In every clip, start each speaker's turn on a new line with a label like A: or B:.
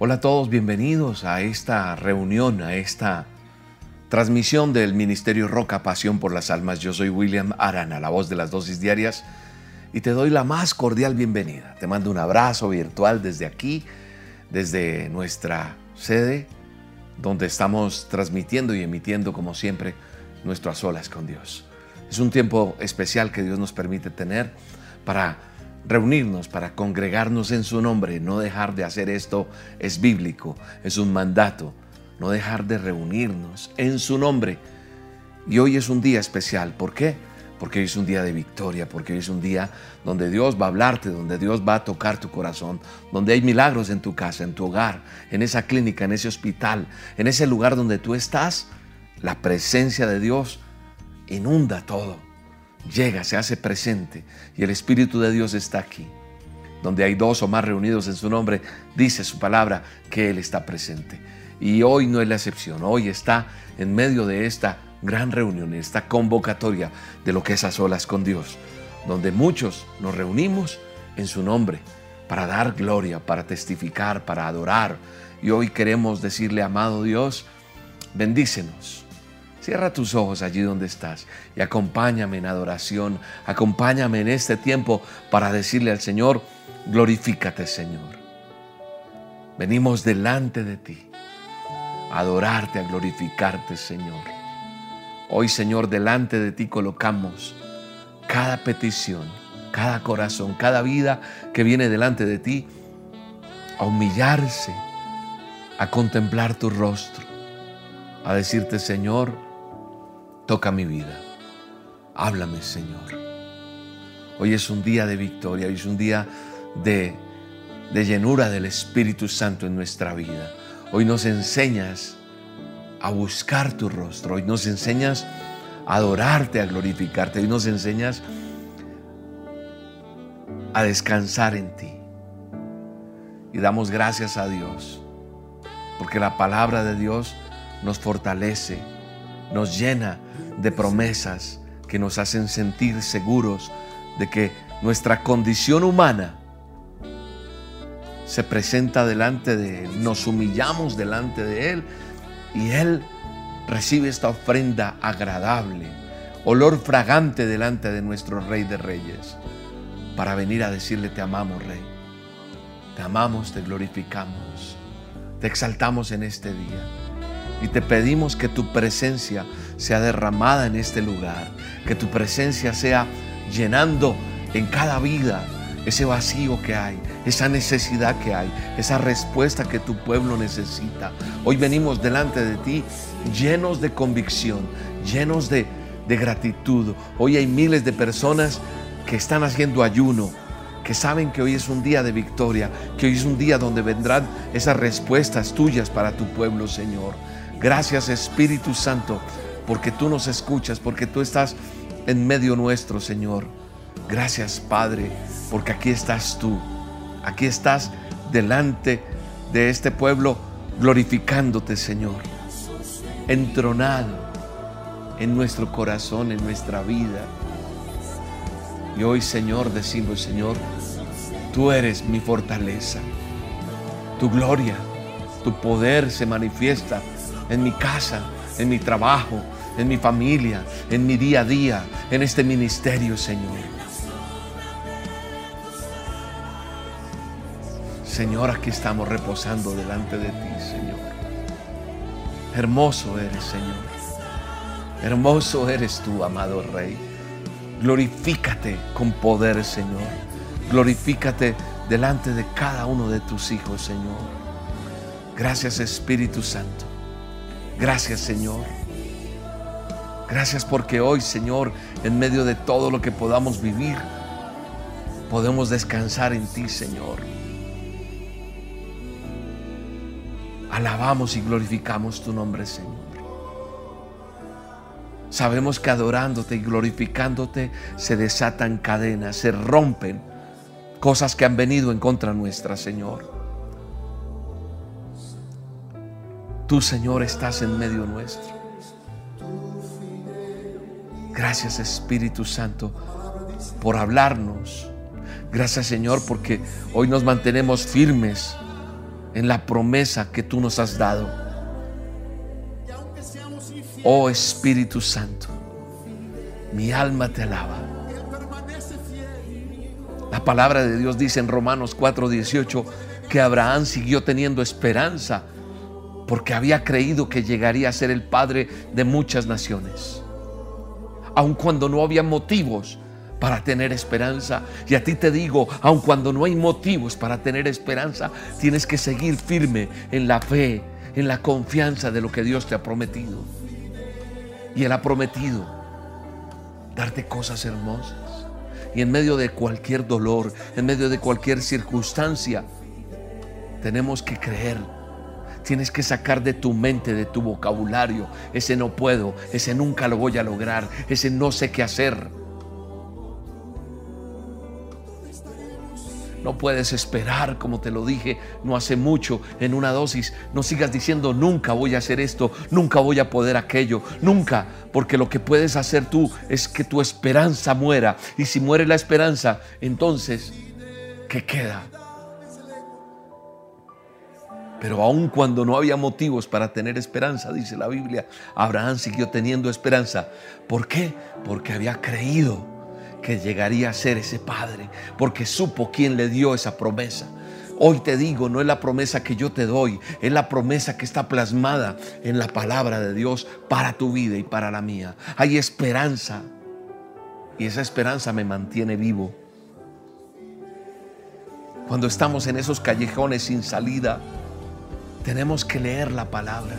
A: Hola a todos, bienvenidos a esta reunión, a esta transmisión del Ministerio Roca Pasión por las Almas. Yo soy William Arana, la voz de las dosis diarias, y te doy la más cordial bienvenida. Te mando un abrazo virtual desde aquí, desde nuestra sede, donde estamos transmitiendo y emitiendo, como siempre, nuestras olas con Dios. Es un tiempo especial que Dios nos permite tener para reunirnos, para congregarnos en su nombre. No dejar de hacer esto es bíblico, es un mandato. No dejar de reunirnos en su nombre. Y hoy es un día especial. ¿Por qué? Porque hoy es un día de victoria, porque hoy es un día donde Dios va a hablarte, donde Dios va a tocar tu corazón, donde hay milagros en tu casa, en tu hogar, en esa clínica, en ese hospital, en ese lugar donde tú estás. La presencia de Dios inunda todo llega, se hace presente y el Espíritu de Dios está aquí. Donde hay dos o más reunidos en su nombre, dice su palabra que Él está presente. Y hoy no es la excepción, hoy está en medio de esta gran reunión, esta convocatoria de lo que es a solas con Dios, donde muchos nos reunimos en su nombre para dar gloria, para testificar, para adorar. Y hoy queremos decirle, amado Dios, bendícenos Cierra tus ojos allí donde estás y acompáñame en adoración, acompáñame en este tiempo para decirle al Señor, glorifícate Señor. Venimos delante de ti a adorarte, a glorificarte Señor. Hoy Señor, delante de ti colocamos cada petición, cada corazón, cada vida que viene delante de ti a humillarse, a contemplar tu rostro, a decirte Señor, Toca mi vida. Háblame, Señor. Hoy es un día de victoria, hoy es un día de, llenura del Espíritu Santo en nuestra vida. Hoy nos enseñas a buscar tu rostro, hoy nos enseñas a adorarte, a glorificarte, hoy nos enseñas a descansar en ti. Y damos gracias a Dios, porque la palabra de Dios nos fortalece, nos llena de promesas que nos hacen sentir seguros de que nuestra condición humana se presenta delante de Él, nos humillamos delante de Él y Él recibe esta ofrenda agradable, olor fragante delante de nuestro Rey de Reyes, para venir a decirle te amamos Rey, te amamos, te glorificamos, te exaltamos en este día. Y te pedimos que tu presencia sea derramada en este lugar, que tu presencia sea llenando en cada vida ese vacío que hay, esa necesidad que hay, esa respuesta que tu pueblo necesita. Hoy venimos delante de ti llenos de convicción, llenos de, de gratitud. Hoy hay miles de personas que están haciendo ayuno, que saben que hoy es un día de victoria, que hoy es un día donde vendrán esas respuestas tuyas para tu pueblo, Señor. Gracias Espíritu Santo porque tú nos escuchas, porque tú estás en medio nuestro, Señor. Gracias, Padre, porque aquí estás tú. Aquí estás delante de este pueblo glorificándote, Señor. Entronado en nuestro corazón, en nuestra vida. Y hoy, Señor, decimos, Señor, tú eres mi fortaleza. Tu gloria, tu poder se manifiesta en mi casa, en mi trabajo, en mi familia, en mi día a día, en este ministerio, Señor. Señor, aquí estamos reposando delante de ti, Señor. Hermoso eres, Señor. Hermoso eres tú, amado Rey. Glorifícate con poder, Señor. Glorifícate delante de cada uno de tus hijos, Señor. Gracias, Espíritu Santo. Gracias, Señor. Gracias porque hoy, Señor, en medio de todo lo que podamos vivir, podemos descansar en ti, Señor. Alabamos y glorificamos tu nombre, Señor. Sabemos que adorándote y glorificándote se desatan cadenas, se rompen cosas que han venido en contra nuestra, Señor. Tú, Señor, estás en medio nuestro. Gracias Espíritu Santo por hablarnos. Gracias Señor porque hoy nos mantenemos firmes en la promesa que tú nos has dado. Oh Espíritu Santo, mi alma te alaba. La palabra de Dios dice en Romanos 4:18 que Abraham siguió teniendo esperanza porque había creído que llegaría a ser el padre de muchas naciones. Aun cuando no había motivos para tener esperanza. Y a ti te digo, aun cuando no hay motivos para tener esperanza, tienes que seguir firme en la fe, en la confianza de lo que Dios te ha prometido. Y Él ha prometido darte cosas hermosas. Y en medio de cualquier dolor, en medio de cualquier circunstancia, tenemos que creer. Tienes que sacar de tu mente, de tu vocabulario, ese no puedo, ese nunca lo voy a lograr, ese no sé qué hacer. No puedes esperar, como te lo dije no hace mucho, en una dosis. No sigas diciendo, nunca voy a hacer esto, nunca voy a poder aquello, nunca. Porque lo que puedes hacer tú es que tu esperanza muera. Y si muere la esperanza, entonces, ¿qué queda? Pero aun cuando no había motivos para tener esperanza, dice la Biblia, Abraham siguió teniendo esperanza. ¿Por qué? Porque había creído que llegaría a ser ese padre, porque supo quién le dio esa promesa. Hoy te digo, no es la promesa que yo te doy, es la promesa que está plasmada en la palabra de Dios para tu vida y para la mía. Hay esperanza y esa esperanza me mantiene vivo. Cuando estamos en esos callejones sin salida, tenemos que leer la palabra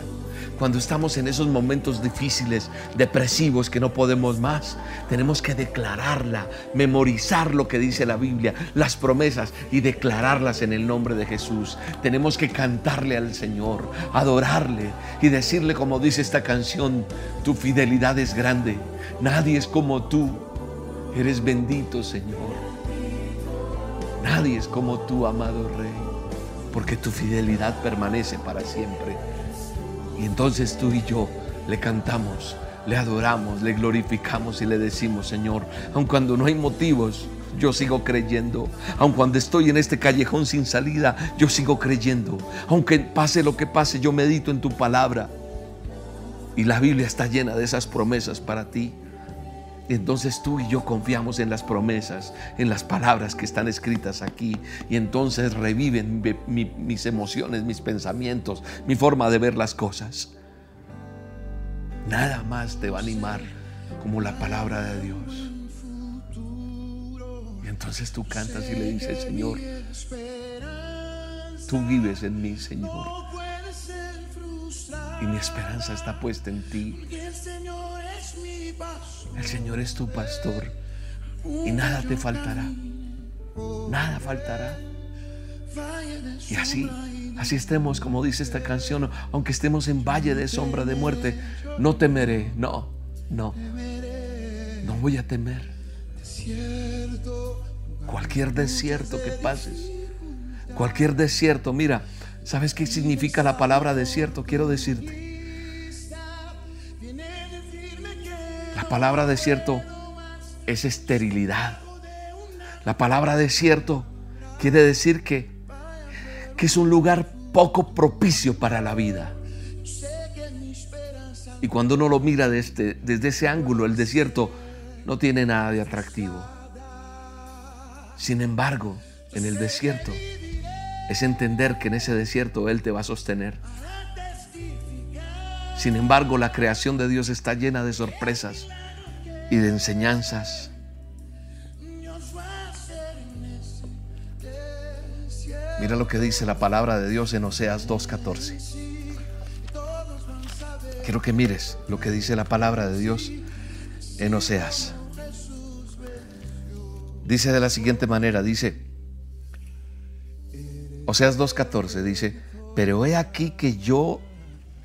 A: cuando estamos en esos momentos difíciles, depresivos, que no podemos más, tenemos que declararla, memorizar lo que dice la Biblia, las promesas y declararlas en el nombre de Jesús. Tenemos que cantarle al Señor, adorarle y decirle como dice esta canción, tu fidelidad es grande, nadie es como tú, eres bendito Señor. Nadie es como tú, amado Rey, porque tu fidelidad permanece para siempre. Y entonces tú y yo le cantamos, le adoramos, le glorificamos y le decimos, Señor, aun cuando no hay motivos, yo sigo creyendo. Aun cuando estoy en este callejón sin salida, yo sigo creyendo. Aunque pase lo que pase, yo medito en tu palabra. Y la Biblia está llena de esas promesas para ti. Entonces tú y yo confiamos en las promesas, en las palabras que están escritas aquí. Y entonces reviven mis emociones, mis pensamientos, mi forma de ver las cosas. Nada más te va a animar como la palabra de Dios. Y entonces tú cantas y le dices, Señor, tú vives en mí, Señor. Y mi esperanza está puesta en ti. El Señor es tu pastor y nada te faltará. Nada faltará. Y así, así estemos, como dice esta canción, aunque estemos en valle de sombra de muerte, no temeré, no, no, no voy a temer. Cualquier desierto que pases, cualquier desierto, mira, ¿sabes qué significa la palabra desierto? Quiero decirte palabra desierto es esterilidad. La palabra desierto quiere decir que, que es un lugar poco propicio para la vida. Y cuando uno lo mira desde, desde ese ángulo, el desierto no tiene nada de atractivo. Sin embargo, en el desierto es entender que en ese desierto Él te va a sostener. Sin embargo, la creación de Dios está llena de sorpresas y de enseñanzas. Mira lo que dice la palabra de Dios en Oseas 2.14. Quiero que mires lo que dice la palabra de Dios en Oseas. Dice de la siguiente manera, dice, Oseas 2.14, dice, pero he aquí que yo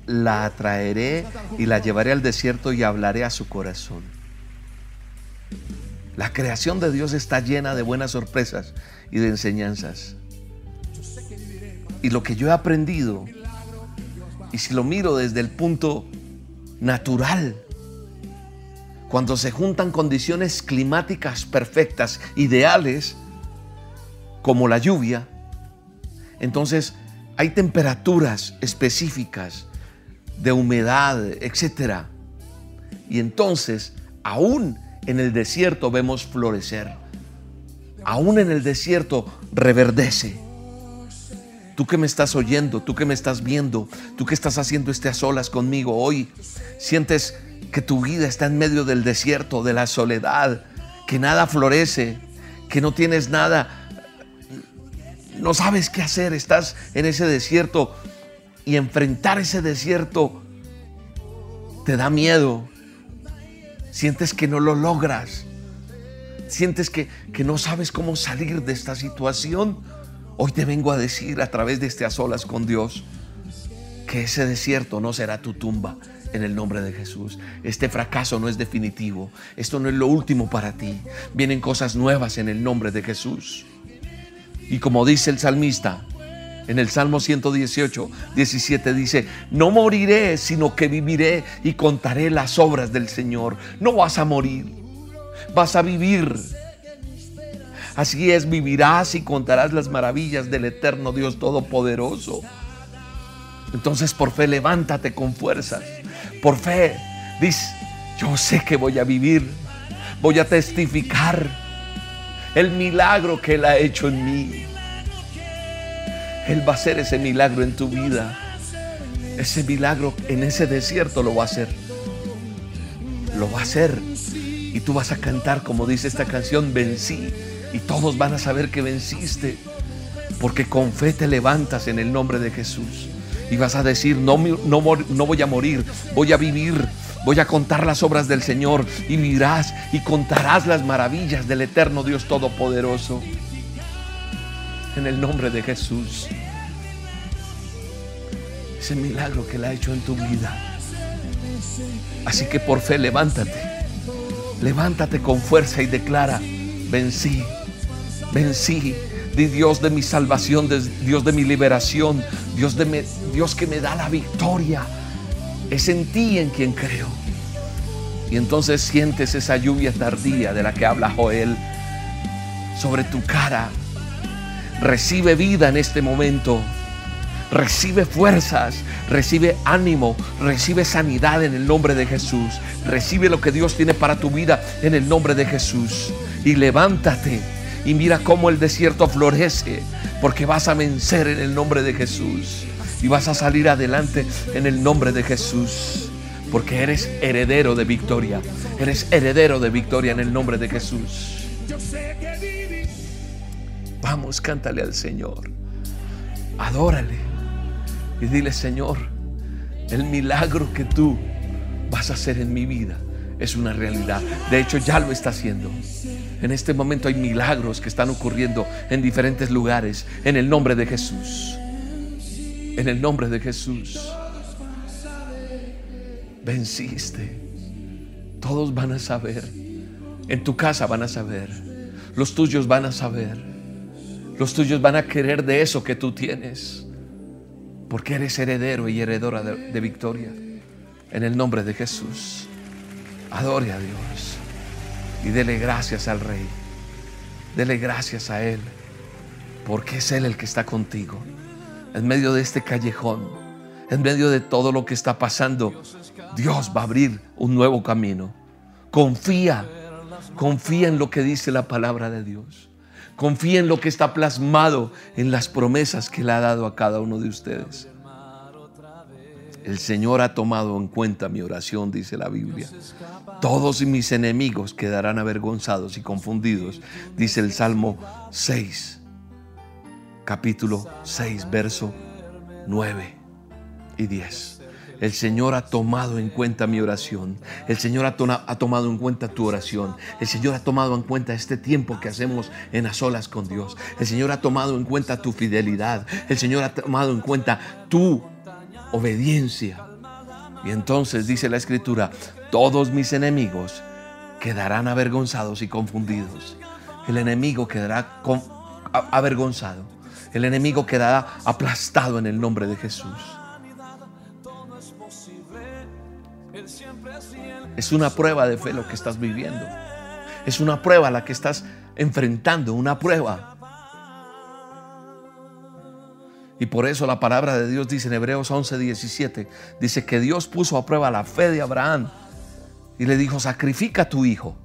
A: la atraeré y la llevaré al desierto y hablaré a su corazón. La creación de Dios está llena de buenas sorpresas y de enseñanzas. Y lo que yo he aprendido, y si lo miro desde el punto natural, cuando se juntan condiciones climáticas perfectas, ideales, como la lluvia, entonces hay temperaturas específicas de humedad, etc. Y entonces, aún en el desierto vemos florecer. Aún en el desierto reverdece. Tú que me estás oyendo, tú que me estás viendo, tú que estás haciendo este a solas conmigo hoy, sientes que tu vida está en medio del desierto, de la soledad, que nada florece, que no tienes nada no sabes qué hacer, estás en ese desierto y enfrentar ese desierto te da miedo. Sientes que no lo logras. Sientes que, que no sabes cómo salir de esta situación. Hoy te vengo a decir a través de este a solas con Dios que ese desierto no será tu tumba en el nombre de Jesús. Este fracaso no es definitivo. Esto no es lo último para ti. Vienen cosas nuevas en el nombre de Jesús. Y como dice el salmista en el Salmo 118, 17 dice, no moriré, sino que viviré y contaré las obras del Señor. No vas a morir, vas a vivir. Así es, vivirás y contarás las maravillas del eterno Dios Todopoderoso. Entonces por fe levántate con fuerzas. Por fe, dice, yo sé que voy a vivir, voy a testificar el milagro que Él ha hecho en mí. Él va a hacer ese milagro en tu vida. Ese milagro en ese desierto lo va a hacer. Lo va a hacer. Y tú vas a cantar como dice esta canción, vencí. Y todos van a saber que venciste. Porque con fe te levantas en el nombre de Jesús. Y vas a decir, no, no, no voy a morir, voy a vivir Voy a contar las obras del Señor y mirás y contarás las maravillas del eterno Dios Todopoderoso. En el nombre de Jesús. Ese milagro que Él ha hecho en tu vida. Así que por fe levántate. Levántate con fuerza y declara, vencí, vencí. Di Dios de mi salvación, Dios de mi liberación, Dios, de Dios que me da la victoria es en ti en quien creo. Y entonces sientes esa lluvia tardía de la que habla Joel sobre tu cara. Recibe vida en este momento. Recibe fuerzas, recibe ánimo, recibe sanidad en el nombre de Jesús. Recibe lo que Dios tiene para tu vida en el nombre de Jesús. Y levántate y mira cómo el desierto florece, porque vas a vencer en el nombre de Jesús y vas a salir adelante en el nombre de Jesús. Porque eres heredero de victoria. Eres heredero de victoria en el nombre de Jesús. Vamos, cántale al Señor. Adórale. Y dile, Señor, el milagro que tú vas a hacer en mi vida es una realidad. De hecho, ya lo está haciendo. En este momento hay milagros que están ocurriendo en diferentes lugares en el nombre de Jesús. En el nombre de Jesús. Venciste. Todos van a saber. En tu casa van a saber. Los tuyos van a saber. Los tuyos van a querer de eso que tú tienes. Porque eres heredero y heredora de, victoria. En el nombre de Jesús. Adore a Dios. Y dele gracias al Rey. Dele gracias a Él. Porque es Él el que está contigo en medio de este callejón, en medio de todo lo que está pasando, Dios va a abrir un nuevo camino. Confía, confía en lo que dice la palabra de Dios. Confía en lo que está plasmado en las promesas que le ha dado a cada uno de ustedes. El Señor ha tomado en cuenta mi oración, dice la Biblia. Todos mis enemigos quedarán avergonzados y confundidos, dice el Salmo 6 capítulo 6, verso 9 y 10. El Señor ha tomado en cuenta mi oración. El Señor ha, tomado en cuenta tu oración. El Señor ha tomado en cuenta este tiempo que hacemos en a solas con Dios. El Señor ha tomado en cuenta tu fidelidad. El Señor ha tomado en cuenta tu obediencia. Y entonces dice la Escritura, todos mis enemigos quedarán avergonzados y confundidos. El enemigo quedará avergonzado el enemigo quedará aplastado en el nombre de Jesús. Es una prueba de fe lo que estás viviendo. Es una prueba la que estás enfrentando, una prueba. Y por eso la palabra de Dios dice en Hebreos 11, 17, dice que Dios puso a prueba la fe de Abraham y le dijo, sacrifica a tu hijo,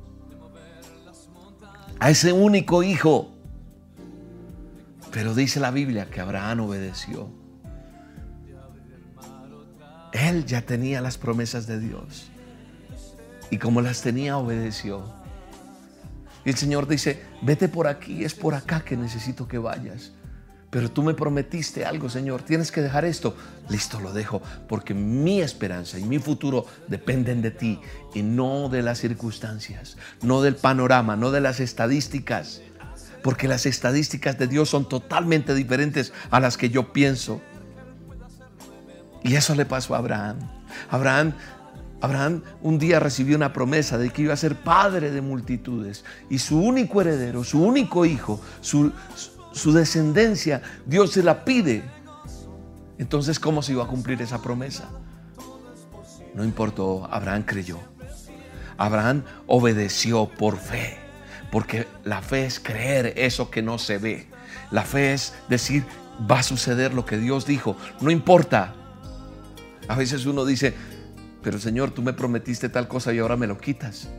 A: a ese único hijo. Pero dice la Biblia que Abraham obedeció. Él ya tenía las promesas de Dios. Y como las tenía, obedeció. Y el Señor dice, vete por aquí, es por acá que necesito que vayas. Pero tú me prometiste algo, Señor. Tienes que dejar esto. Listo, lo dejo. Porque mi esperanza y mi futuro dependen de ti y no de las circunstancias, no del panorama, no de las estadísticas. Porque las estadísticas de Dios son totalmente diferentes a las que yo pienso. Y eso le pasó a Abraham. Abraham Abraham un día recibió una promesa de que iba a ser padre de multitudes y su único heredero, su único hijo, su, descendencia, Dios se la pide. Entonces, ¿cómo se iba a cumplir esa promesa? No importó, Abraham creyó. Abraham obedeció por fe, porque la fe es creer eso que no se ve. La fe es decir, va a suceder lo que Dios dijo, no importa. A veces uno dice, pero Señor, tú me prometiste tal cosa y ahora me lo quitas.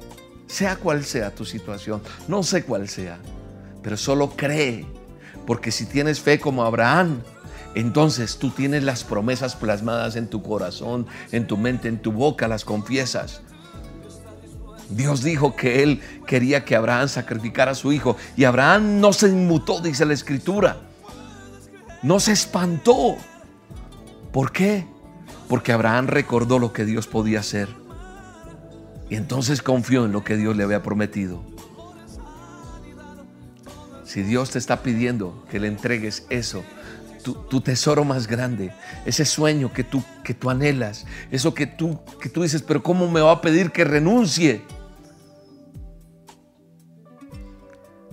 A: Sea cual sea tu situación, no sé cuál sea, pero solo cree porque si tienes fe como Abraham, entonces tú tienes las promesas plasmadas en tu corazón, en tu mente, en tu boca, las confiesas. Dios dijo que él quería que Abraham sacrificara a su hijo y Abraham no se inmutó, dice la escritura. No se espantó. ¿Por qué? Porque Abraham recordó lo que Dios podía hacer. Y entonces confió en lo que Dios le había prometido. Si Dios te está pidiendo que le entregues eso, tu, tesoro más grande, ese sueño que tú, que tú anhelas, eso que tú, que tú dices, pero ¿cómo me va a pedir que renuncie?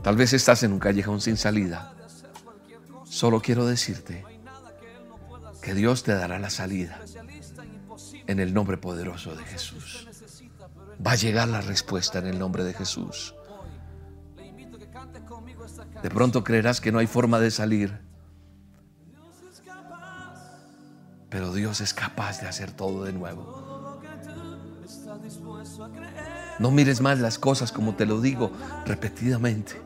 A: Tal vez estás en un callejón sin salida. Solo quiero decirte que Dios te dará la salida en el nombre poderoso de Jesús. Va a llegar la respuesta en el nombre de Jesús. De pronto creerás que no hay forma de salir. Pero Dios es capaz de hacer todo de nuevo. No mires más las cosas como te lo digo repetidamente.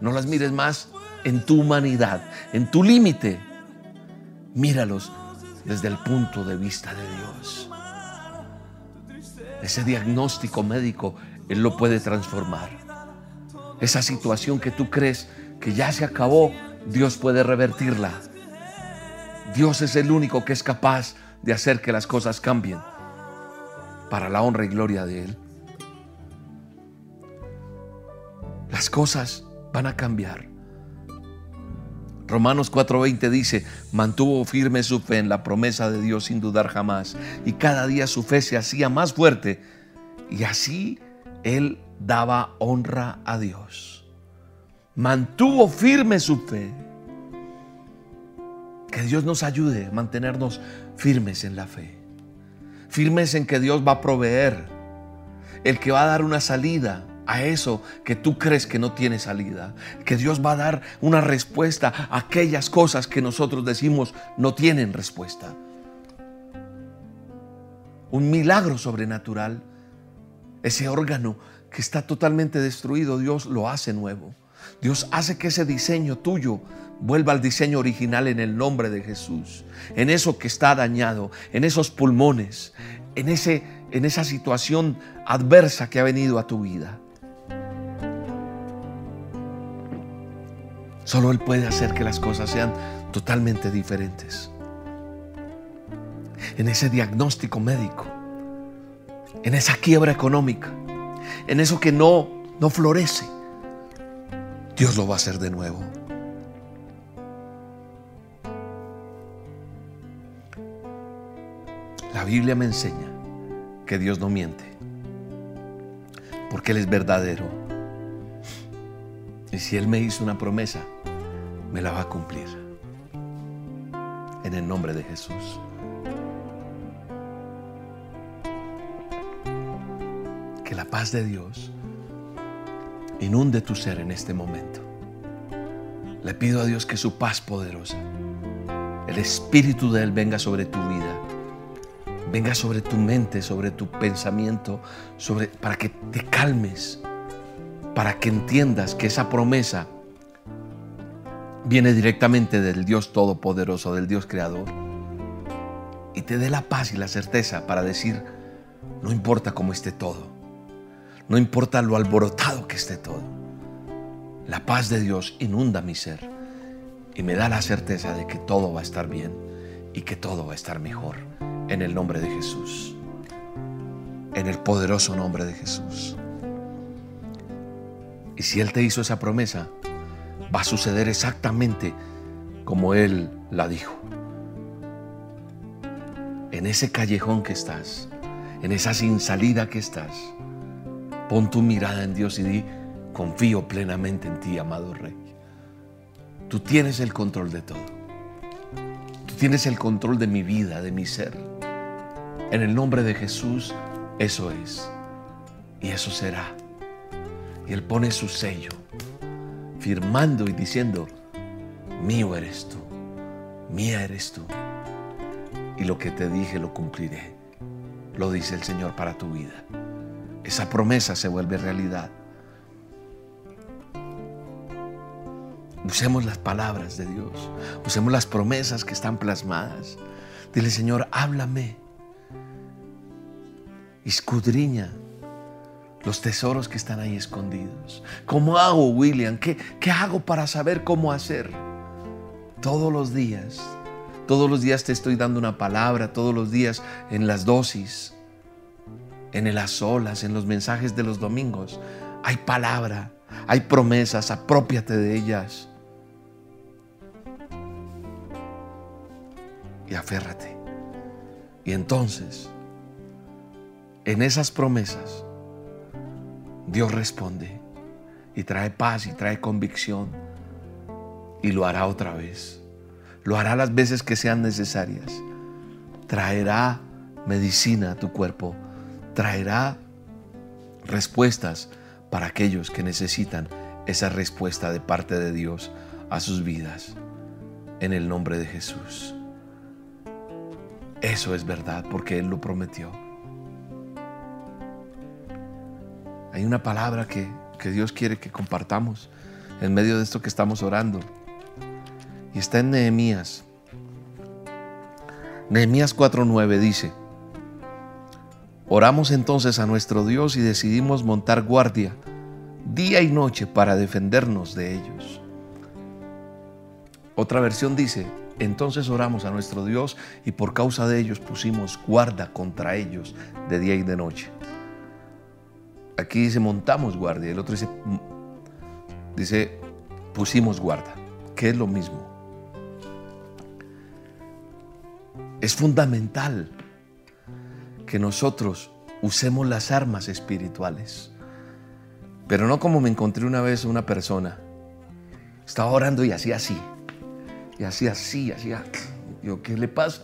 A: No las mires más en tu humanidad, en tu límite. Míralos desde el punto de vista de Dios. Ese diagnóstico médico Él lo puede transformar. Esa situación que tú crees que ya se acabó, Dios puede revertirla. Dios es el único que es capaz de hacer que las cosas cambien para la honra y gloria de Él. Las cosas van a cambiar. Romanos 4:20 dice, mantuvo firme su fe en la promesa de Dios sin dudar jamás, y cada día su fe se hacía más fuerte, y así Él daba honra a Dios. Mantuvo firme su fe. Que Dios nos ayude a mantenernos firmes en la fe. Firmes en que Dios va a proveer. El que va a dar una salida a eso que tú crees que no tiene salida. Que Dios va a dar una respuesta a aquellas cosas que nosotros decimos no tienen respuesta. Un milagro sobrenatural. Ese órgano que está totalmente destruido, Dios lo hace nuevo. Dios hace que ese diseño tuyo vuelva al diseño original en el nombre de Jesús. En eso que está dañado, en esos pulmones, en, ese, en esa situación adversa que ha venido a tu vida. Solo Él puede hacer que las cosas sean totalmente diferentes. En ese diagnóstico médico, en esa quiebra económica, en eso que no, no florece, Dios lo va a hacer de nuevo. La Biblia me enseña que Dios no miente, porque Él es verdadero. Y si Él me hizo una promesa, me la va a cumplir. En el nombre de Jesús. la paz de Dios inunde tu ser en este momento. Le pido a Dios que su paz poderosa el Espíritu de Él venga sobre tu vida, venga sobre tu mente, sobre tu pensamiento, sobre, para que te calmes, para que entiendas que esa promesa viene directamente del Dios Todopoderoso, del Dios Creador, y te dé la paz y la certeza para decir, no importa cómo esté todo, no importa lo alborotado que esté todo, la paz de Dios inunda mi ser y me da la certeza de que todo va a estar bien y que todo va a estar mejor en el nombre de Jesús, en el poderoso nombre de Jesús. Y si Él te hizo esa promesa, va a suceder exactamente como Él la dijo. En ese callejón que estás, en esa sin salida que estás, pon tu mirada en Dios y di, confío plenamente en ti, amado Rey. Tú tienes el control de todo. Tú tienes el control de mi vida, de mi ser. En el nombre de Jesús, eso es. Y eso será. Y Él pone su sello, firmando y diciendo, mío eres tú, mía eres tú. Y lo que te dije lo cumpliré. Lo dice el Señor para tu vida. Esa promesa se vuelve realidad. Usemos las palabras de Dios. Usemos las promesas que están plasmadas. Dile, Señor, háblame. Escudriña los tesoros que están ahí escondidos. ¿Cómo hago, William? ¿Qué, ¿Qué hago para saber cómo hacer? Todos los días. Todos los días te estoy dando una palabra, todos los días en las dosis, en las olas, en los mensajes de los domingos. Hay palabra, hay promesas, apropiate de ellas. y aférrate. Y entonces, en esas promesas, Dios responde y trae paz y trae convicción y lo hará otra vez. Lo hará las veces que sean necesarias. Traerá medicina a tu cuerpo. Traerá respuestas para aquellos que necesitan esa respuesta de parte de Dios a sus vidas. En el nombre de Jesús. Eso es verdad porque Él lo prometió. Hay una palabra que, Dios quiere que compartamos en medio de esto que estamos orando. Y está en Nehemías. Nehemías 4:9 dice, Oramos entonces a nuestro Dios y decidimos montar guardia día y noche para defendernos de ellos. Otra versión dice, entonces oramos a nuestro Dios y por causa de ellos pusimos guarda contra ellos de día y de noche. Aquí dice montamos guardia, el otro dice, dice pusimos guarda, que es lo mismo. Es fundamental que nosotros usemos las armas espirituales, pero no como me encontré una vez una persona, estaba orando y hacía así. Y hacía así, hacía. Yo, ¿qué le pasa?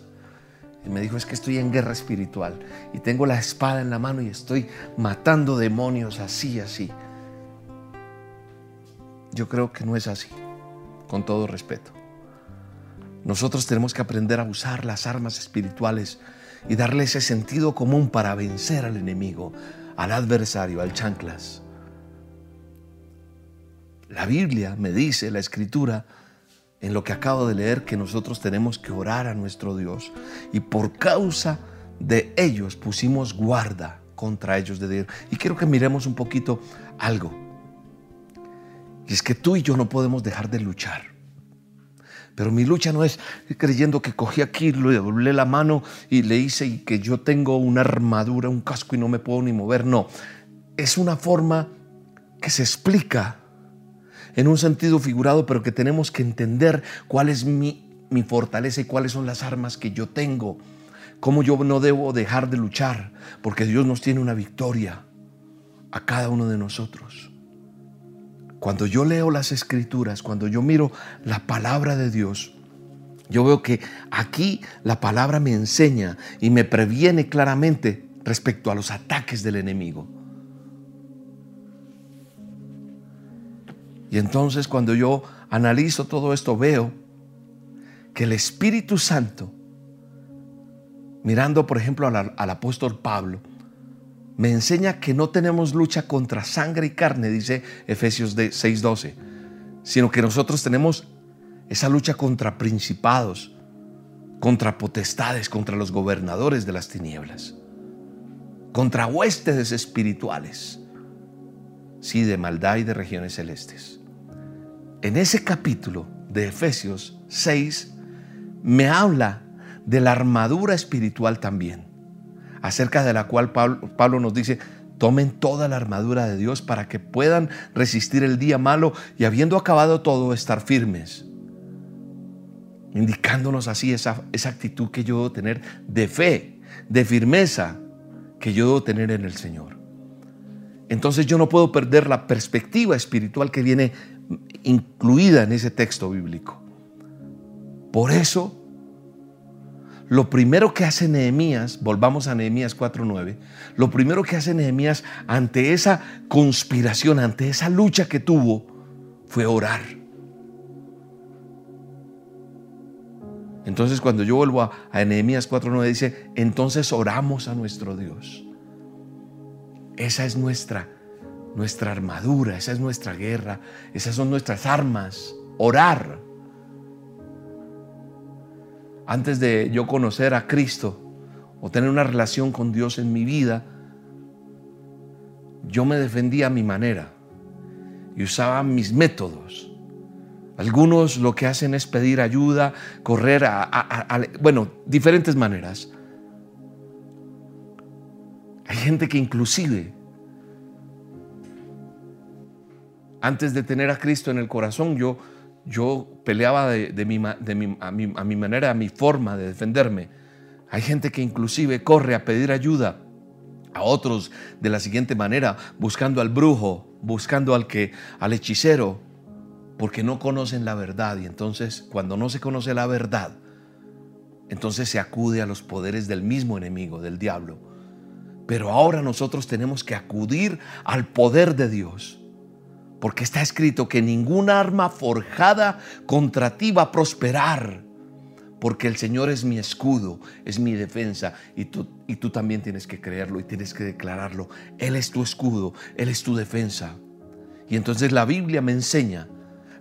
A: Y me dijo, es que estoy en guerra espiritual y tengo la espada en la mano y estoy matando demonios así, así. Yo creo que no es así, con todo respeto. Nosotros tenemos que aprender a usar las armas espirituales y darle ese sentido común para vencer al enemigo, al adversario, al chanclas. La Biblia me dice, la escritura, en lo que acabo de leer que nosotros tenemos que orar a nuestro Dios y por causa de ellos pusimos guarda contra ellos de Dios. Y quiero que miremos un poquito algo. Y es que tú y yo no podemos dejar de luchar. Pero mi lucha no es creyendo que cogí aquí, le doblé la mano y le hice y que yo tengo una armadura, un casco y no me puedo ni mover. No, es una forma que se explica en un sentido figurado, pero que tenemos que entender cuál es mi, mi fortaleza y cuáles son las armas que yo tengo. Cómo yo no debo dejar de luchar, porque Dios nos tiene una victoria a cada uno de nosotros. Cuando yo leo las escrituras, cuando yo miro la palabra de Dios, yo veo que aquí la palabra me enseña y me previene claramente respecto a los ataques del enemigo. Y entonces cuando yo analizo todo esto veo que el Espíritu Santo, mirando por ejemplo al, apóstol Pablo, me enseña que no tenemos lucha contra sangre y carne, dice Efesios 6:12, sino que nosotros tenemos esa lucha contra principados, contra potestades, contra los gobernadores de las tinieblas, contra huestes espirituales, sí, de maldad y de regiones celestes. En ese capítulo de Efesios 6 me habla de la armadura espiritual también acerca de la cual Pablo, nos dice, tomen toda la armadura de Dios para que puedan resistir el día malo y habiendo acabado todo, estar firmes. Indicándonos así esa, esa actitud que yo debo tener de fe, de firmeza que yo debo tener en el Señor. Entonces yo no puedo perder la perspectiva espiritual que viene incluida en ese texto bíblico. Por eso lo primero que hace Nehemías, volvamos a Nehemías 4:9, lo primero que hace Nehemías ante esa conspiración, ante esa lucha que tuvo, fue orar. Entonces cuando yo vuelvo a, a Nehemías 4:9 dice, entonces oramos a nuestro Dios. Esa es nuestra nuestra armadura, esa es nuestra guerra, esas son nuestras armas, orar antes de yo conocer a Cristo o tener una relación con Dios en mi vida, yo me defendía a mi manera y usaba mis métodos. Algunos lo que hacen es pedir ayuda, correr a, bueno, diferentes maneras. Hay gente que inclusive, antes de tener a Cristo en el corazón, yo yo peleaba de, mi, a, mi, manera, a mi forma de defenderme. Hay gente que inclusive corre a pedir ayuda a otros de la siguiente manera, buscando al brujo, buscando al que al hechicero, porque no conocen la verdad y entonces cuando no se conoce la verdad, entonces se acude a los poderes del mismo enemigo, del diablo. Pero ahora nosotros tenemos que acudir al poder de Dios. Porque está escrito que ninguna arma forjada contra ti va a prosperar. Porque el Señor es mi escudo, es mi defensa. Y tú, y tú también tienes que creerlo y tienes que declararlo. Él es tu escudo, Él es tu defensa. Y entonces la Biblia me enseña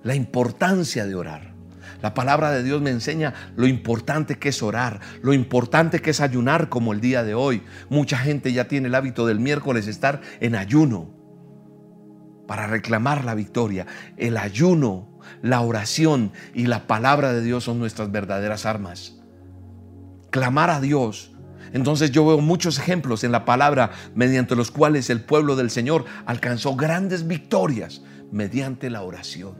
A: la importancia de orar. La palabra de Dios me enseña lo importante que es orar, lo importante que es ayunar como el día de hoy. Mucha gente ya tiene el hábito del miércoles estar en ayuno para reclamar la victoria. El ayuno, la oración y la palabra de Dios son nuestras verdaderas armas. Clamar a Dios. Entonces yo veo muchos ejemplos en la palabra mediante los cuales el pueblo del Señor alcanzó grandes victorias mediante la oración,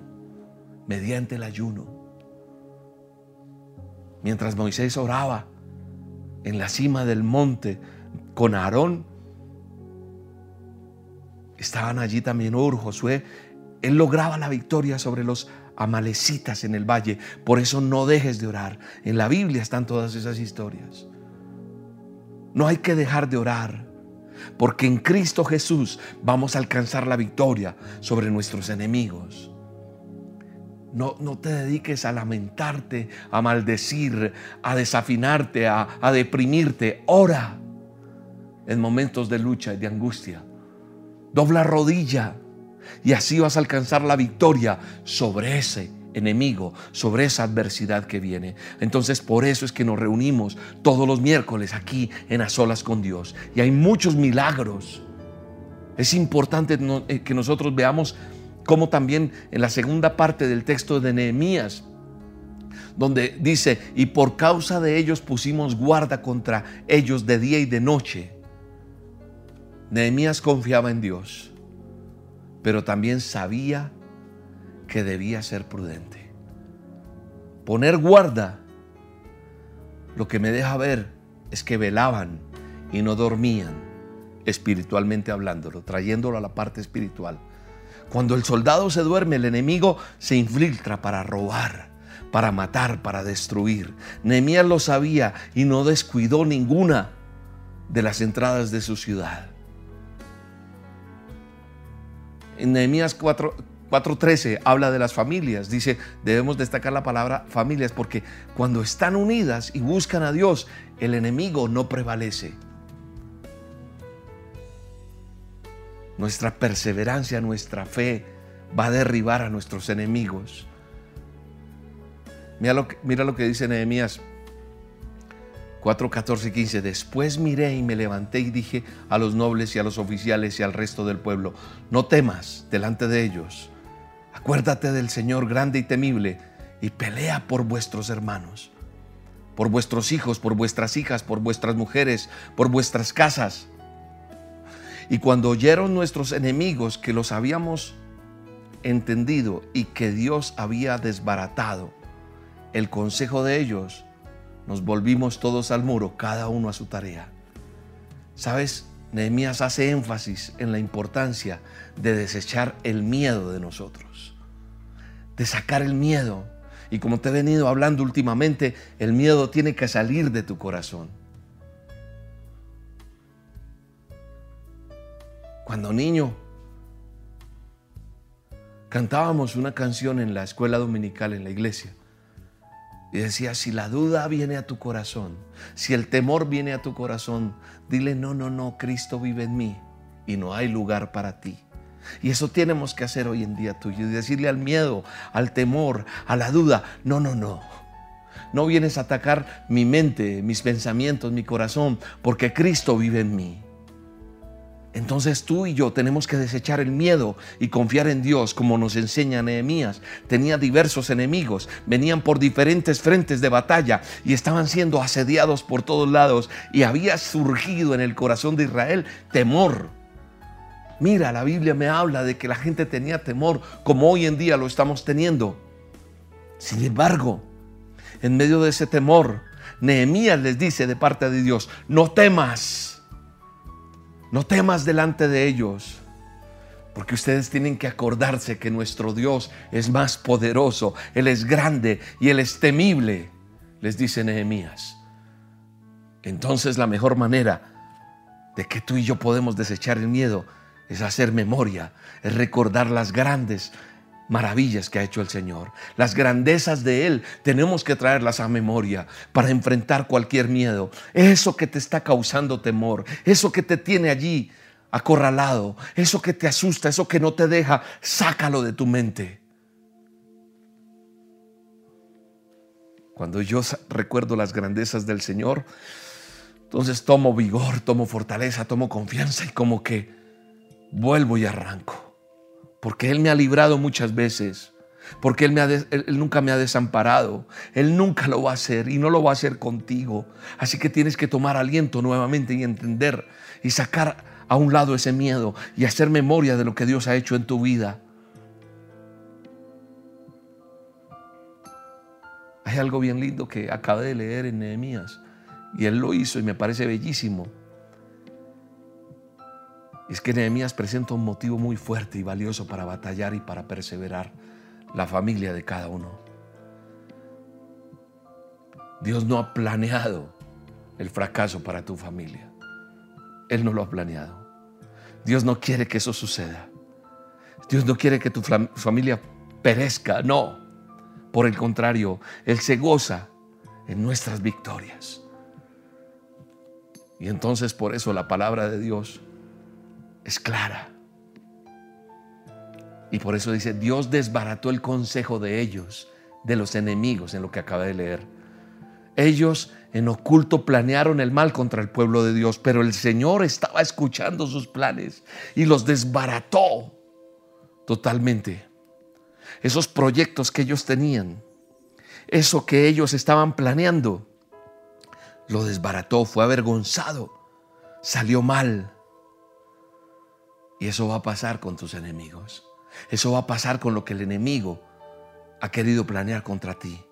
A: mediante el ayuno. Mientras Moisés oraba en la cima del monte con Aarón, Estaban allí también Ur, Josué. Él lograba la victoria sobre los amalecitas en el valle. Por eso no dejes de orar. En la Biblia están todas esas historias. No hay que dejar de orar. Porque en Cristo Jesús vamos a alcanzar la victoria sobre nuestros enemigos. No, no, te dediques a lamentarte, a maldecir, a desafinarte, a, a deprimirte. Ora en momentos de lucha y de angustia. Dobla rodilla y así vas a alcanzar la victoria sobre ese enemigo, sobre esa adversidad que viene. Entonces por eso es que nos reunimos todos los miércoles aquí en A Solas con Dios. Y hay muchos milagros. Es importante eh, que nosotros veamos cómo también en la segunda parte del texto de Nehemías, donde dice, y por causa de ellos pusimos guarda contra ellos de día y de noche Nehemías confiaba en Dios, pero también sabía que debía ser prudente. Poner guarda lo que me deja ver es que velaban y no dormían, espiritualmente hablándolo, trayéndolo a la parte espiritual. Cuando el soldado se duerme, el enemigo se infiltra para robar, para matar, para destruir. Nehemías lo sabía y no descuidó ninguna de las entradas de su ciudad. En Nehemías 4, 4.13 habla de las familias. Dice, debemos destacar la palabra familias porque cuando están unidas y buscan a Dios, el enemigo no prevalece. Nuestra perseverancia, nuestra fe va a derribar a nuestros enemigos. Mira lo que, mira lo que dice Nehemías 4, 14 y 15. Después miré y me levanté y dije a los nobles y a los oficiales y al resto del pueblo, no temas delante de ellos. Acuérdate del Señor grande y temible y pelea por vuestros hermanos, por vuestros hijos, por vuestras hijas, por vuestras mujeres, por vuestras casas. Y cuando oyeron nuestros enemigos que los habíamos entendido y que Dios había desbaratado el consejo de ellos, nos volvimos todos al muro, cada uno a su tarea. ¿Sabes? Nehemías hace énfasis en la importancia de desechar el miedo de nosotros, de sacar el miedo. Y como te he venido hablando últimamente, el miedo tiene que salir de tu corazón. Cuando niño cantábamos una canción en la escuela dominical en la iglesia y decía, si la duda viene a tu corazón, si el temor viene a tu corazón, dile, no, no, no, Cristo vive en mí y no hay lugar para ti. Y eso tenemos que hacer hoy en día tuyo y decirle al miedo, al temor, a la duda, no, no, no. No vienes a atacar mi mente, mis pensamientos, mi corazón, porque Cristo vive en mí. Entonces tú y yo tenemos que desechar el miedo y confiar en Dios, como nos enseña Nehemías. Tenía diversos enemigos, venían por diferentes frentes de batalla y estaban siendo asediados por todos lados y había surgido en el corazón de Israel temor. Mira, la Biblia me habla de que la gente tenía temor como hoy en día lo estamos teniendo. Sin embargo, en medio de ese temor, Nehemías les dice de parte de Dios, no temas no temas delante de ellos, porque ustedes tienen que acordarse que nuestro Dios es más poderoso, Él es grande y Él es temible, les dice Nehemías. Entonces la mejor manera de que tú y yo podemos desechar el miedo es hacer memoria, es recordar las grandes maravillas que ha hecho el Señor. Las grandezas de Él tenemos que traerlas a memoria para enfrentar cualquier miedo. Eso que te está causando temor, eso que te tiene allí acorralado, eso que te asusta, eso que no te deja, sácalo de tu mente. Cuando yo recuerdo las grandezas del Señor, entonces tomo vigor, tomo fortaleza, tomo confianza y como que vuelvo y arranco porque Él me ha librado muchas veces, porque él, nunca me ha desamparado, Él nunca lo va a hacer y no lo va a hacer contigo. Así que tienes que tomar aliento nuevamente y entender y sacar a un lado ese miedo y hacer memoria de lo que Dios ha hecho en tu vida. Hay algo bien lindo que acabé de leer en Nehemías y Él lo hizo y me parece bellísimo es que Nehemías presenta un motivo muy fuerte y valioso para batallar y para perseverar la familia de cada uno. Dios no ha planeado el fracaso para tu familia. Él no lo ha planeado. Dios no quiere que eso suceda. Dios no quiere que tu familia perezca. No. Por el contrario, Él se goza en nuestras victorias. Y entonces por eso la palabra de Dios es clara. Y por eso dice, Dios desbarató el consejo de ellos, de los enemigos, en lo que acaba de leer. Ellos en oculto planearon el mal contra el pueblo de Dios, pero el Señor estaba escuchando sus planes y los desbarató totalmente. Esos proyectos que ellos tenían, eso que ellos estaban planeando, lo desbarató, fue avergonzado, salió mal. Y eso va a pasar con tus enemigos. Eso va a pasar con lo que el enemigo ha querido planear contra ti.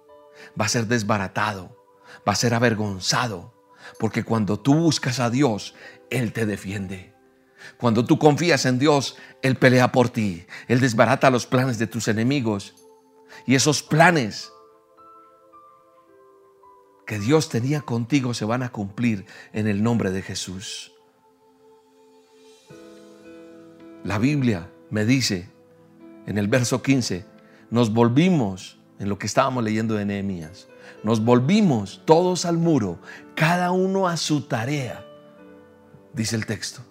A: Va a ser desbaratado, va a ser avergonzado, porque cuando tú buscas a Dios, Él te defiende. Cuando tú confías en Dios, Él pelea por ti. Él desbarata los planes de tus enemigos. Y esos planes que Dios tenía contigo se van a cumplir en el nombre de Jesús. La Biblia me dice en el verso 15, nos volvimos, en lo que estábamos leyendo de Nehemías, nos volvimos todos al muro, cada uno a su tarea, dice el texto.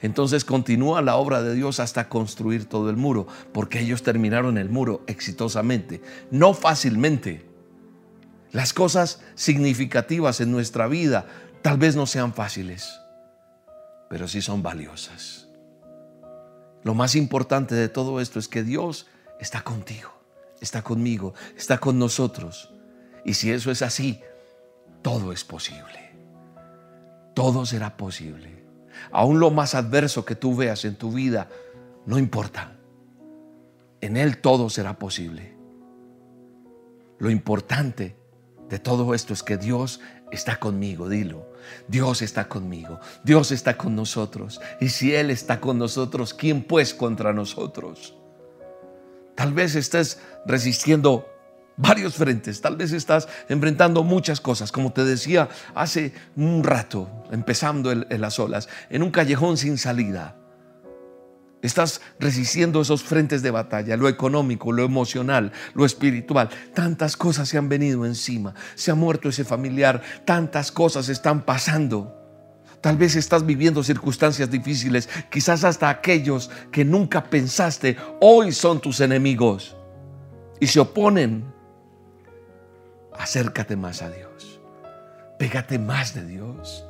A: Entonces continúa la obra de Dios hasta construir todo el muro, porque ellos terminaron el muro exitosamente, no fácilmente. Las cosas significativas en nuestra vida tal vez no sean fáciles, pero sí son valiosas. Lo más importante de todo esto es que Dios está contigo, está conmigo, está con nosotros. Y si eso es así, todo es posible. Todo será posible. Aún lo más adverso que tú veas en tu vida, no importa. En Él todo será posible. Lo importante de todo esto es que Dios está conmigo, dilo. Dios está conmigo, Dios está con nosotros. Y si Él está con nosotros, ¿quién pues contra nosotros? Tal vez estés resistiendo varios frentes, tal vez estás enfrentando muchas cosas, como te decía hace un rato, empezando en, las olas, en un callejón sin salida. Estás resistiendo esos frentes de batalla, lo económico, lo emocional, lo espiritual. Tantas cosas se han venido encima. Se ha muerto ese familiar. Tantas cosas están pasando. Tal vez estás viviendo circunstancias difíciles. Quizás hasta aquellos que nunca pensaste hoy son tus enemigos y se oponen. Acércate más a Dios. Pégate más de Dios.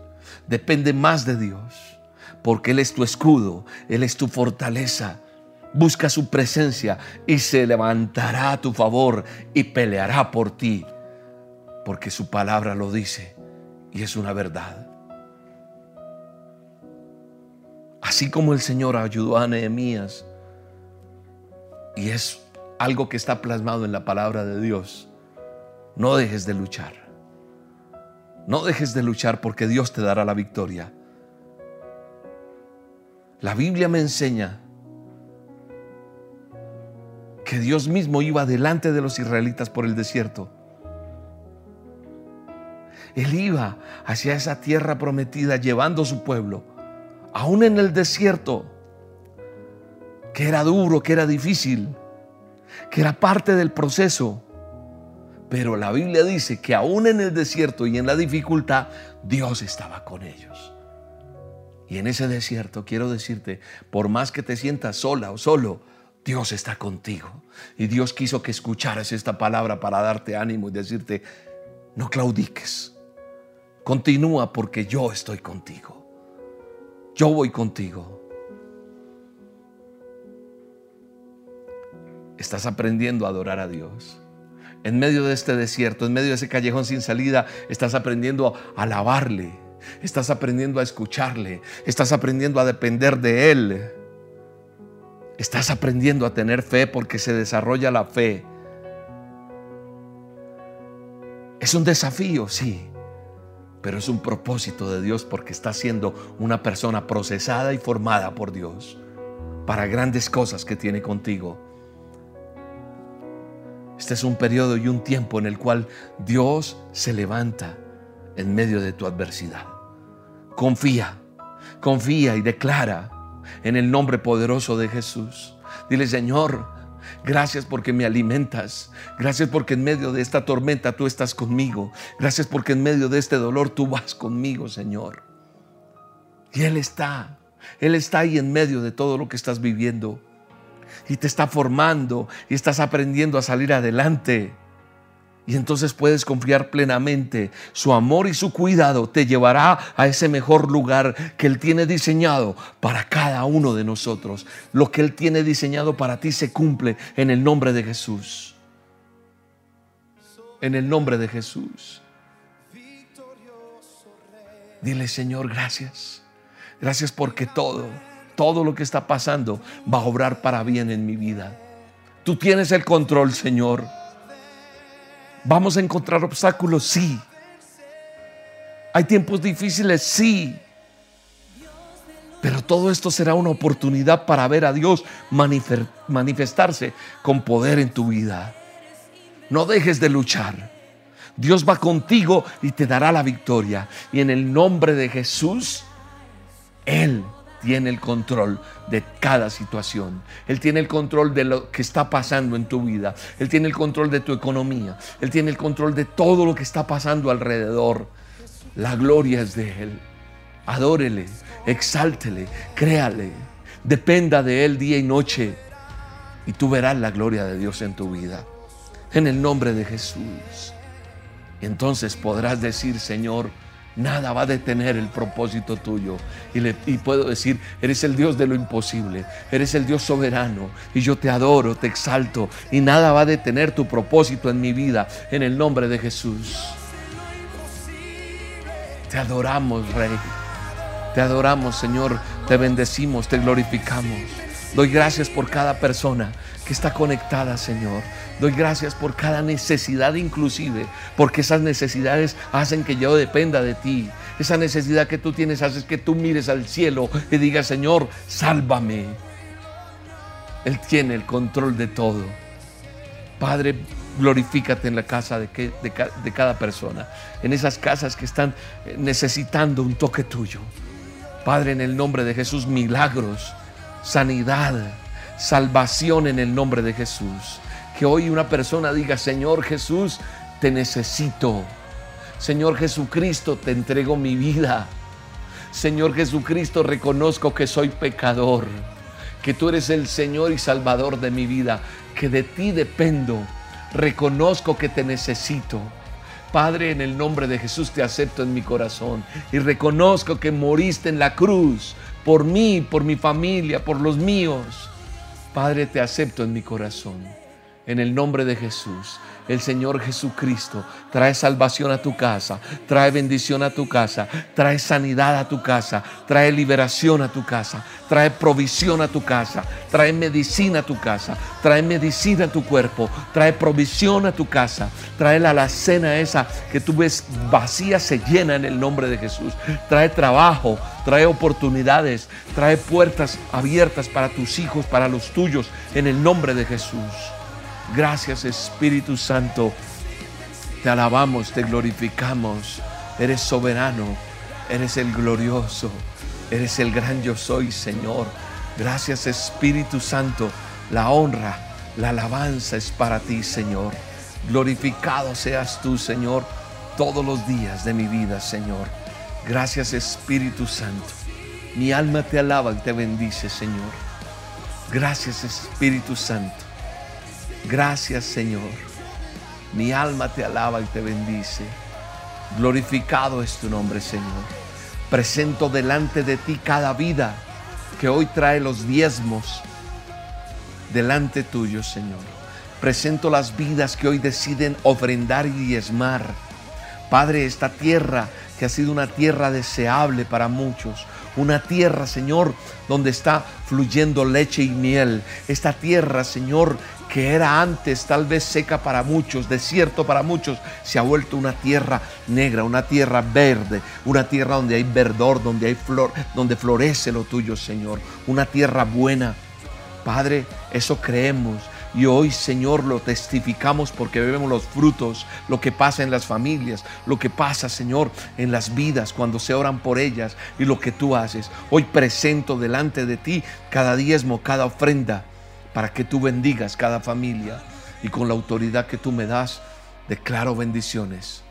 A: Depende más de Dios porque Él es tu escudo, Él es tu fortaleza. Busca su presencia y se levantará a tu favor y peleará por ti, porque su palabra lo dice y es una verdad. Así como el Señor ayudó a Nehemías, y es algo que está plasmado en la palabra de Dios, no dejes de luchar. No dejes de luchar porque Dios te dará la victoria. La Biblia me enseña que Dios mismo iba delante de los israelitas por el desierto. Él iba hacia esa tierra prometida llevando su pueblo, aún en el desierto, que era duro, que era difícil, que era parte del proceso. Pero la Biblia dice que aún en el desierto y en la dificultad, Dios estaba con ellos. Y en ese desierto quiero decirte, por más que te sientas sola o solo, Dios está contigo. Y Dios quiso que escucharas esta palabra para darte ánimo y decirte, no claudiques. Continúa porque yo estoy contigo. Yo voy contigo. Estás aprendiendo a adorar a Dios. En medio de este desierto, en medio de ese callejón sin salida, estás aprendiendo a alabarle, Estás aprendiendo a escucharle. Estás aprendiendo a depender de Él. Estás aprendiendo a tener fe porque se desarrolla la fe. Es un desafío, sí, pero es un propósito de Dios porque estás siendo una persona procesada y formada por Dios para grandes cosas que tiene contigo. Este es un periodo y un tiempo en el cual Dios se levanta en medio de tu adversidad. Confía, confía y declara en el nombre poderoso de Jesús. Dile, Señor, gracias porque me alimentas. Gracias porque en medio de esta tormenta tú estás conmigo. Gracias porque en medio de este dolor tú vas conmigo, Señor. Y Él está. Él está ahí en medio de todo lo que estás viviendo. Y te está formando y estás aprendiendo a salir adelante. Y entonces puedes confiar plenamente. Su amor y su cuidado te llevará a ese mejor lugar que Él tiene diseñado para cada uno de nosotros. Lo que Él tiene diseñado para ti se cumple en el nombre de Jesús. En el nombre de Jesús. Dile, Señor, gracias. Gracias porque todo, todo lo que está pasando va a obrar para bien en mi vida. Tú tienes el control, Señor. ¿Vamos a encontrar obstáculos? Sí. ¿Hay tiempos difíciles? Sí. Pero todo esto será una oportunidad para ver a Dios manifestarse con poder en tu vida. No dejes de luchar. Dios va contigo y te dará la victoria. Y en el nombre de Jesús, Él tiene el control de cada situación. Él tiene el control de lo que está pasando en tu vida. Él tiene el control de tu economía. Él tiene el control de todo lo que está pasando alrededor. La gloria es de Él. Adórele, exáltele, créale. Dependa de Él día y noche. Y tú verás la gloria de Dios en tu vida. En el nombre de Jesús. Entonces podrás decir, Señor, Nada va a detener el propósito tuyo. Y, puedo decir, eres el Dios de lo imposible, eres el Dios soberano. Y yo te adoro, te exalto. Y nada va a detener tu propósito en mi vida, en el nombre de Jesús. Te adoramos, Rey. Te adoramos, Señor. Te bendecimos, te glorificamos. Doy gracias por cada persona que está conectada, Señor. Doy gracias por cada necesidad inclusive, porque esas necesidades hacen que yo dependa de ti. Esa necesidad que tú tienes hace que tú mires al cielo y digas, Señor, sálvame. Él tiene el control de todo. Padre, glorifícate en la casa de, de cada persona, en esas casas que están eh, necesitando un toque tuyo. Padre, en el nombre de Jesús, milagros, sanidad, salvación en el nombre de Jesús. Que hoy una persona diga, Señor Jesús, te necesito. Señor Jesucristo, te entrego mi vida. Señor Jesucristo, reconozco que soy pecador, que tú eres el Señor y Salvador de mi vida, que de ti dependo. Reconozco que te necesito. Padre, en el nombre de Jesús te acepto en mi corazón y reconozco que moriste en la cruz por mí, por mi familia, por los míos. Padre, te acepto en mi corazón. En el nombre de Jesús el Señor Jesucristo trae salvación a tu casa, trae bendición a tu casa, trae sanidad a tu casa, trae liberación a tu casa, trae provisión a tu casa, trae medicina a tu casa, trae medicina a tu cuerpo, trae provisión a tu casa, trae la alacena esa que tú ves vacía se llena en el nombre de Jesús, trae trabajo, trae oportunidades, trae puertas abiertas para tus hijos, para los tuyos, en el nombre de Jesús. Gracias Espíritu Santo. Te alabamos, te glorificamos. Eres soberano, eres el glorioso, eres el gran yo soy, Señor. Gracias Espíritu Santo. La honra, la alabanza es para ti, Señor. Glorificado seas tú, Señor, todos los días de mi vida, Señor. Gracias Espíritu Santo. Mi alma te alaba y te bendice, Señor. Gracias Espíritu Santo. Gracias Señor. Mi alma te alaba y te bendice. Glorificado es tu nombre, Señor. Presento delante de ti cada vida que hoy trae los diezmos delante tuyo, Señor. Presento las vidas que hoy deciden ofrendar y diezmar. Padre, esta tierra que ha sido una tierra deseable para muchos, una tierra, Señor, donde está fluyendo leche y miel. Esta tierra, Señor, que era antes tal vez seca para muchos, desierto para muchos, se ha vuelto una tierra negra, una tierra verde, una tierra donde hay verdor, donde hay flor, donde florece lo tuyo, Señor. Una tierra buena. Padre, eso creemos. Y hoy, Señor, lo testificamos porque vemos los frutos, lo que pasa en las familias, lo que pasa, Señor, en las vidas cuando se oran por ellas y lo que tú haces. Hoy presento delante de ti cada diezmo, cada ofrenda para que tú bendigas cada familia y con la autoridad que tú me das, declaro bendiciones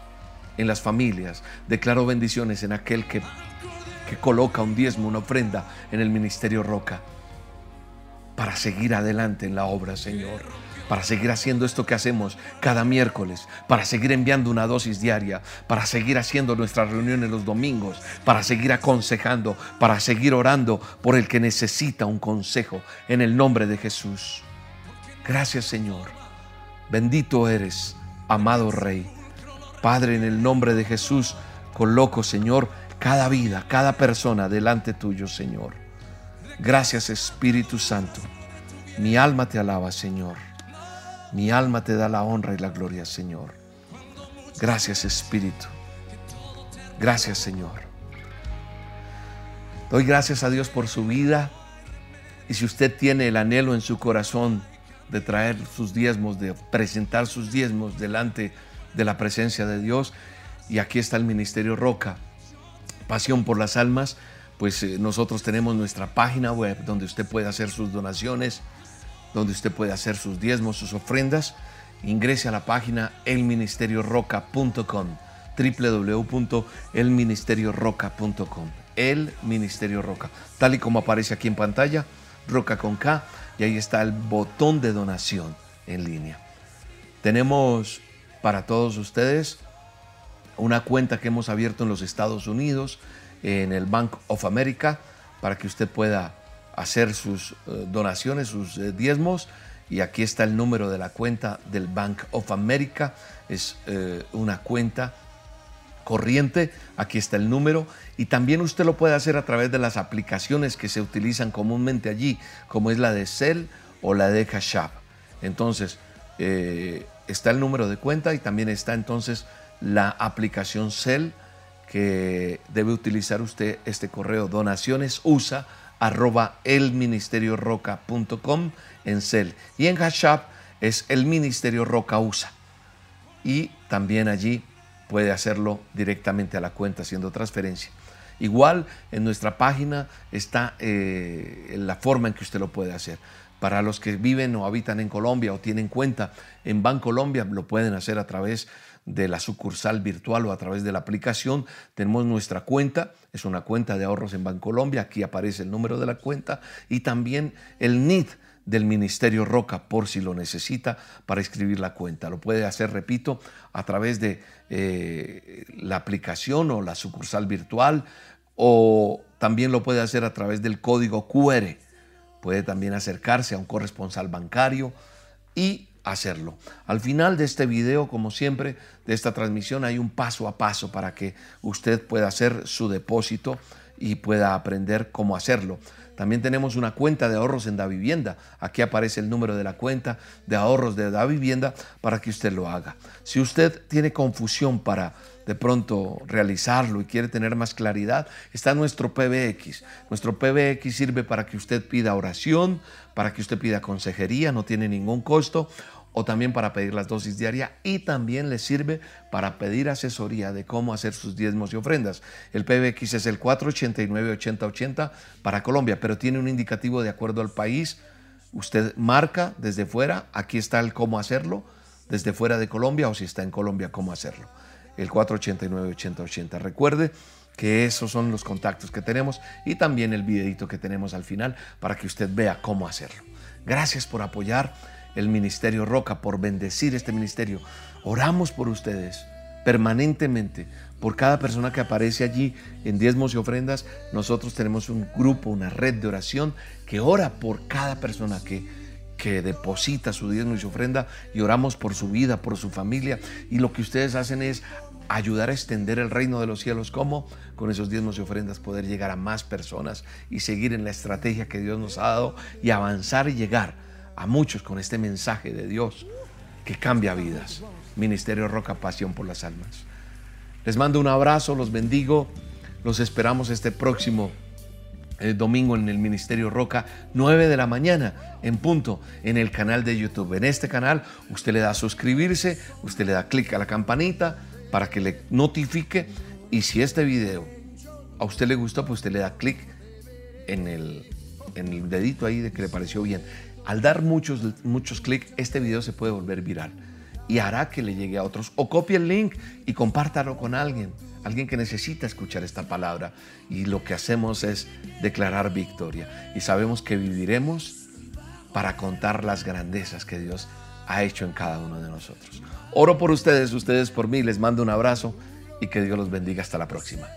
A: en las familias, declaro bendiciones en aquel que, que coloca un diezmo, una ofrenda en el ministerio Roca, para seguir adelante en la obra, Señor para seguir haciendo esto que hacemos cada miércoles, para seguir enviando una dosis diaria, para seguir haciendo nuestras reuniones los domingos, para seguir aconsejando, para seguir orando por el que necesita un consejo en el nombre de Jesús. Gracias Señor. Bendito eres, amado Rey. Padre, en el nombre de Jesús, coloco, Señor, cada vida, cada persona delante tuyo, Señor. Gracias Espíritu Santo. Mi alma te alaba, Señor. Mi alma te da la honra y la gloria, Señor. Gracias, Espíritu. Gracias, Señor. Doy gracias a Dios por su vida. Y si usted tiene el anhelo en su corazón de traer sus diezmos, de presentar sus diezmos delante de la presencia de Dios, y aquí está el Ministerio Roca, Pasión por las Almas, pues eh, nosotros tenemos nuestra página web donde usted puede hacer sus donaciones, donde usted puede hacer sus diezmos, sus ofrendas. Ingrese a la página elministerioroca.com www.elministerioroca.com El Ministerio Roca, tal y como aparece aquí en pantalla, Roca con K, y ahí está el botón de donación en línea. Tenemos para todos ustedes una cuenta que hemos abierto en los Estados Unidos, en el Bank of America, para que usted pueda hacer sus eh, donaciones, sus eh, diezmos. Y aquí está el número de la cuenta del Bank of America. Es eh, una cuenta corriente. Aquí está el número. Y también usted lo puede hacer a través de las aplicaciones que se utilizan comúnmente allí, como es la de Cell o la de Cash App. Entonces, está el número de cuenta y también está entonces la aplicación Cell que debe utilizar usted este correo donaciones usa en Cell y en Hashtag es el Ministerio Roca USA y también allí puede hacerlo directamente a la cuenta haciendo transferencia. Igual en nuestra página está eh, la forma en que usted lo puede hacer. Para los que viven o habitan en Colombia o tienen cuenta en Bancolombia, lo pueden hacer a través de la sucursal virtual o a través de la aplicación. Tenemos nuestra cuenta, es una cuenta de ahorros en Bancolombia, aquí aparece el número de la cuenta y también el NID del Ministerio Roca por si lo necesita para escribir la cuenta. Lo puede hacer, repito, a través de eh, la aplicación o la sucursal virtual o también lo puede hacer a través del código QR Puede también acercarse a un corresponsal bancario y hacerlo. Al final de este video, como siempre, de esta transmisión, hay un paso a paso para que usted pueda hacer su depósito y pueda aprender cómo hacerlo. También tenemos una cuenta de ahorros en Da Vivienda. Aquí aparece el número de la cuenta de ahorros de Da Vivienda para que usted lo haga. Si usted tiene confusión para de pronto realizarlo y quiere tener más claridad, está nuestro PBX. Nuestro PBX sirve para que usted pida oración, para que usted pida consejería, no tiene ningún costo, o también para pedir las dosis diarias y también le sirve para pedir asesoría de cómo hacer sus diezmos y ofrendas. El PBX es el 489-8080 para Colombia, pero tiene un indicativo de acuerdo al país. Usted marca desde fuera, aquí está el cómo hacerlo, desde fuera de Colombia o si está en Colombia, cómo hacerlo el 489-8080. Recuerde que esos son los contactos que tenemos y también el videito que tenemos al final para que usted vea cómo hacerlo. Gracias por apoyar el Ministerio Roca, por bendecir este ministerio. Oramos por ustedes permanentemente, por cada persona que aparece allí en diezmos y ofrendas. Nosotros tenemos un grupo, una red de oración que ora por cada persona que que deposita su diezmo y su ofrenda y oramos por su vida, por su familia. Y lo que ustedes hacen es ayudar a extender el reino de los cielos. ¿Cómo? Con esos diezmos y ofrendas poder llegar a más personas y seguir en la estrategia que Dios nos ha dado y avanzar y llegar a muchos con este mensaje de Dios que cambia vidas. Ministerio Roca Pasión por las Almas. Les mando un abrazo, los bendigo, los esperamos este próximo el domingo en el Ministerio Roca, 9 de la mañana en punto en el canal de YouTube. En este canal usted le da a suscribirse, usted le da clic a la campanita para que le notifique y si este video a usted le gustó, pues usted le da clic en el, en el dedito ahí de que le pareció bien. Al dar muchos, muchos clics, este video se puede volver viral y hará que le llegue a otros. O copie el link y compártalo con alguien alguien que necesita escuchar esta palabra y lo que hacemos es declarar victoria y sabemos que viviremos para contar las grandezas que Dios ha hecho en cada uno de nosotros. Oro por ustedes, ustedes por mí, les mando un abrazo y que Dios los bendiga hasta la próxima.